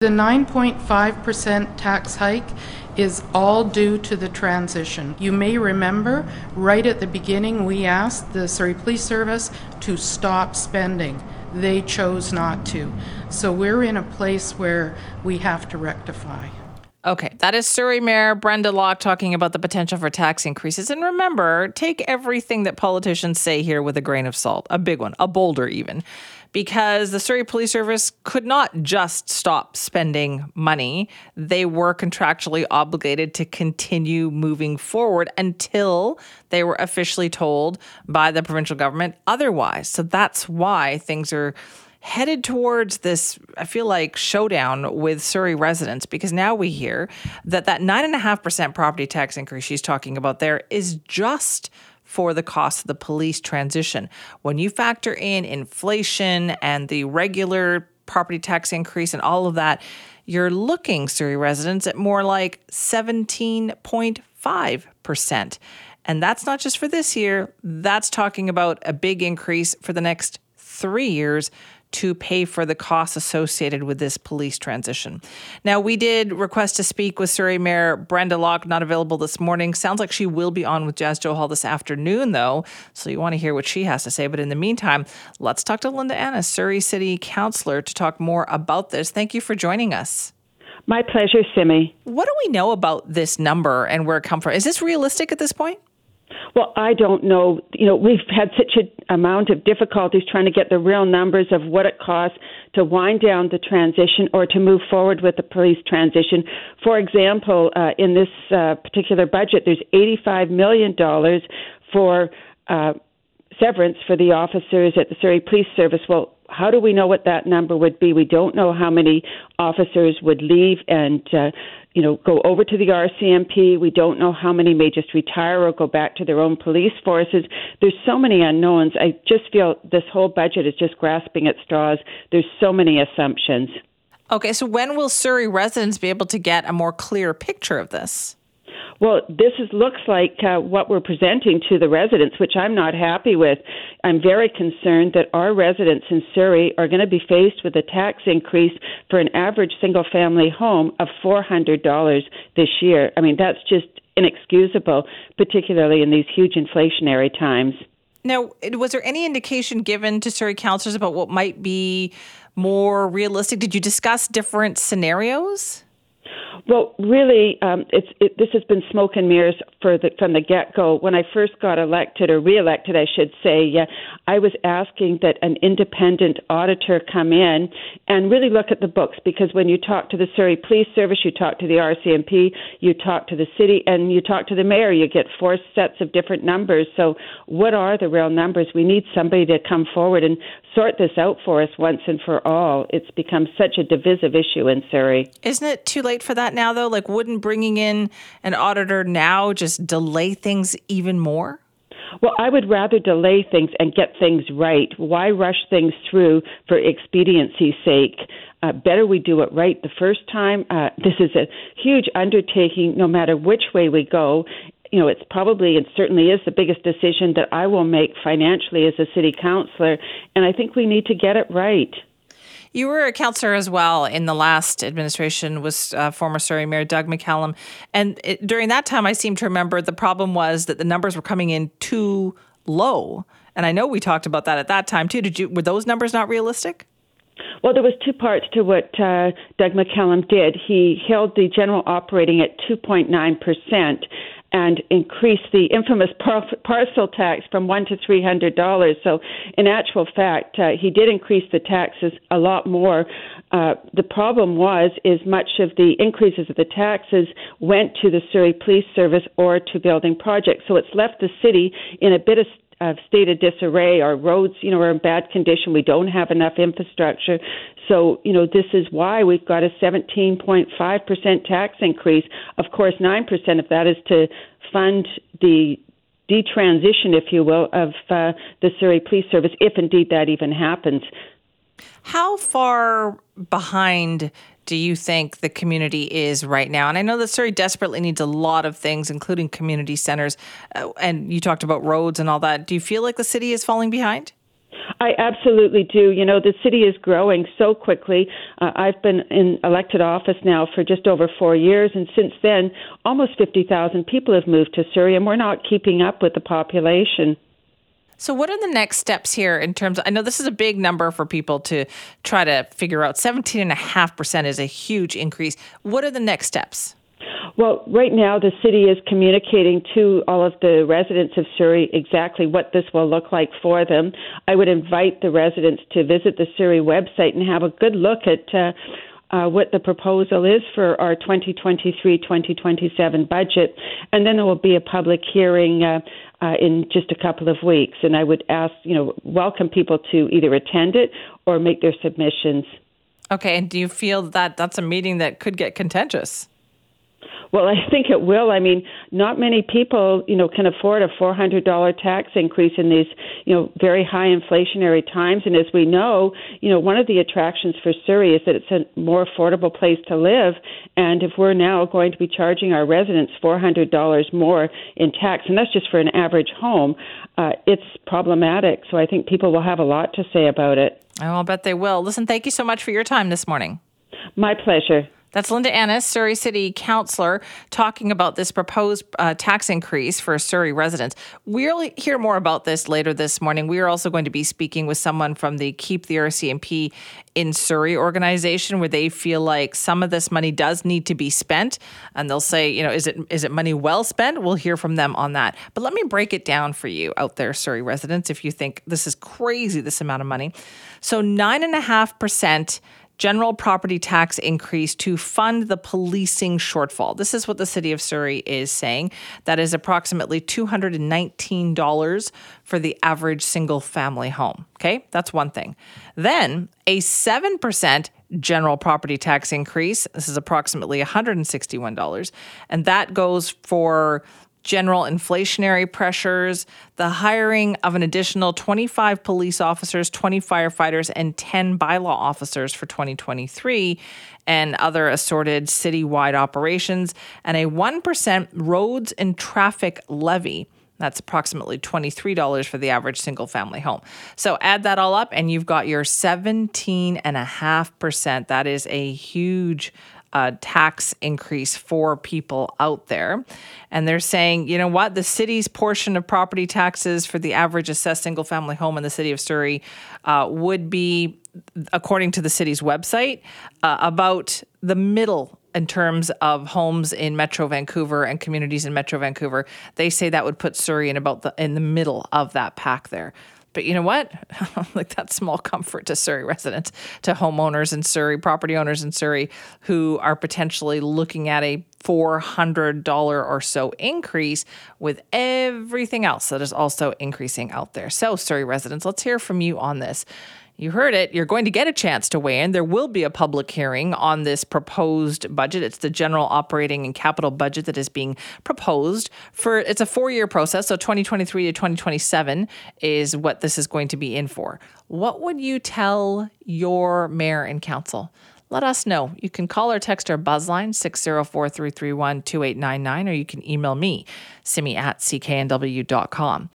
The 9.5% tax hike is all due to the transition. You may remember right at the beginning we asked the Surrey Police Service to stop spending. They chose not to. So we're in a place where we have to rectify. Okay, that is Surrey Mayor Brenda Locke talking about the potential for tax increases. And remember, take everything that politicians say here with a grain of salt, a big one, a boulder even, because the Surrey Police Service could not just stop spending money. They were contractually obligated to continue moving forward until they were officially told by the provincial government otherwise. So that's why things are headed towards this, I feel like, showdown with Surrey residents because now we hear that that 9.5% property tax increase she's talking about there is just for the cost of the police transition. When you factor in inflation and the regular property tax increase and all of that, you're looking, Surrey residents, at more like 17.5%. And that's not just for this year, that's talking about a big increase for the next three years to pay for the costs associated with this police transition. Now, we did request to speak with Surrey Mayor Brenda Locke, not available this morning. Sounds like she will be on with Jas Johal this afternoon, though, so you want to hear what she has to say. But in the meantime, let's talk to Linda Annis, Surrey City Councillor, to talk more about this. Thank you for joining us. My pleasure, Simi. What do we know about this number and where it come from? Is this realistic at this point? Well, I don't know. You know, we've had such an amount of difficulties trying to get the real numbers of what it costs to wind down the transition or to move forward with the police transition. For example, uh, in this uh, particular budget, there's $85 million for uh, severance for the officers at the Surrey Police Service. Well, how do we know what that number would be? We don't know how many officers would leave and uh, you know, go over to the RCMP. We don't know how many may just retire or go back to their own police forces. There's so many unknowns. I just feel this whole budget is just grasping at straws. There's so many assumptions. Okay, so when will Surrey residents be able to get a more clear picture of this? Well, this is, looks like uh, what we're presenting to the residents, which I'm not happy with. I'm very concerned that our residents in Surrey are going to be faced with a tax increase for an average single family home of $400 this year. I mean, that's just inexcusable, particularly in these huge inflationary times. Now, was there any indication given to Surrey councillors about what might be more realistic? Did you discuss different scenarios? Well, really, um, it's it, this has been smoke and mirrors for the, from the get go. When I first got elected or reelected, I should say, yeah, I was asking that an independent auditor come in and really look at the books because when you talk to the Surrey Police Service, you talk to the RCMP, you talk to the city, and you talk to the mayor, you get four sets of different numbers. So, what are the real numbers? We need somebody to come forward and sort this out for us once and for all. It's become such a divisive issue in Surrey. Isn't it too late for that now, though? Like, wouldn't bringing in an auditor now just delay things even more? Well, I would rather delay things and get things right. Why rush things through for expediency's sake? Uh, better we do it right the first time. Uh, this is a huge undertaking, no matter which way we go you know, it's probably and certainly is the biggest decision that I will make financially as a city councillor, and I think we need to get it right. You were a councillor as well in the last administration was uh, former Surrey Mayor Doug McCallum, and it, during that time, I seem to remember the problem was that the numbers were coming in too low, and I know we talked about that at that time too. Did you were those numbers not realistic? Well, there was two parts to what uh, Doug McCallum did. He held the general operating at 2.9 percent, and increase the infamous par- parcel tax from one to three hundred dollars. So, in actual fact, uh, he did increase the taxes a lot more. Uh, the problem was is much of the increases of the taxes went to the Surrey Police Service or to building projects. So it's left the city in a bit of of state of disarray. Our roads, you know, are in bad condition. We don't have enough infrastructure. So, you know, this is why we've got a 17.5% tax increase. Of course, 9% of that is to fund the detransition, if you will, of uh, the Surrey Police Service, if indeed that even happens. How far behind do you think the community is right now? And I know that Surrey desperately needs a lot of things, including community centers. Uh, and you talked about roads and all that. Do you feel like the city is falling behind? I absolutely do. You know, the city is growing so quickly. Uh, I've been in elected office now for just over four years, and since then, almost 50,000 people have moved to Surrey, and we're not keeping up with the population. So, what are the next steps here in terms of? I know this is a big number for people to try to figure out. 17.5% is a huge increase. What are the next steps? Well, right now the city is communicating to all of the residents of Surrey exactly what this will look like for them. I would invite the residents to visit the Surrey website and have a good look at uh, uh, what the proposal is for our 2023-2027 budget, and then there will be a public hearing uh, uh, in just a couple of weeks. And I would ask, you know, welcome people to either attend it or make their submissions. Okay, and do you feel that that's a meeting that could get contentious? Well, I think it will. I mean, not many people, you know, can afford a $400 tax increase in these, you know, very high inflationary times. And as we know, you know, one of the attractions for Surrey is that it's a more affordable place to live. And if we're now going to be charging our residents $400 more in tax, and that's just for an average home, uh, it's problematic. So I think people will have a lot to say about it. Oh, I'll bet they will. Listen, thank you so much for your time this morning. My pleasure. That's Linda Annis, Surrey City Councillor, talking about this proposed uh, tax increase for Surrey residents. We'll hear more about this later this morning. We are also going to be speaking with someone from the Keep the RCMP in Surrey organization, where they feel like some of this money does need to be spent, and they'll say, you know, is it is it money well spent? We'll hear from them on that. But let me break it down for you out there, Surrey residents, if you think this is crazy, this amount of money. So nine and a half percent general property tax increase to fund the policing shortfall. This is what the city of Surrey is saying. That is approximately $219 for the average single family home. Okay, that's one thing. Then a 7% general property tax increase. This is approximately $161. And that goes for general inflationary pressures, the hiring of an additional 25 police officers, 20 firefighters, and 10 bylaw officers for 2023, and other assorted citywide operations, and a 1% roads and traffic levy. That's approximately $23 for the average single family home. So add that all up, and you've got your 17.5%. That is a huge uh, tax increase for people out there. And they're saying, you know what, the city's portion of property taxes for the average assessed single family home in the city of Surrey uh, would be, according to the city's website, uh, about the middle in terms of homes in Metro Vancouver and communities in Metro Vancouver. They say that would put Surrey in about the in the middle of that pack there. But you know what? like that small comfort to Surrey residents, to homeowners in Surrey, property owners in Surrey who are potentially looking at a $400 or so increase with everything else that is also increasing out there. So, Surrey residents, let's hear from you on this. You heard it. You're going to get a chance to weigh in. There will be a public hearing on this proposed budget. It's the general operating and capital budget that is being proposed for it's a 4-year process, so 2023 to 2027 is what this is going to be in for. What would you tell your mayor and council? let us know. You can call or text our buzzline 604 331 2899, or you can email me, simi at cknw.com.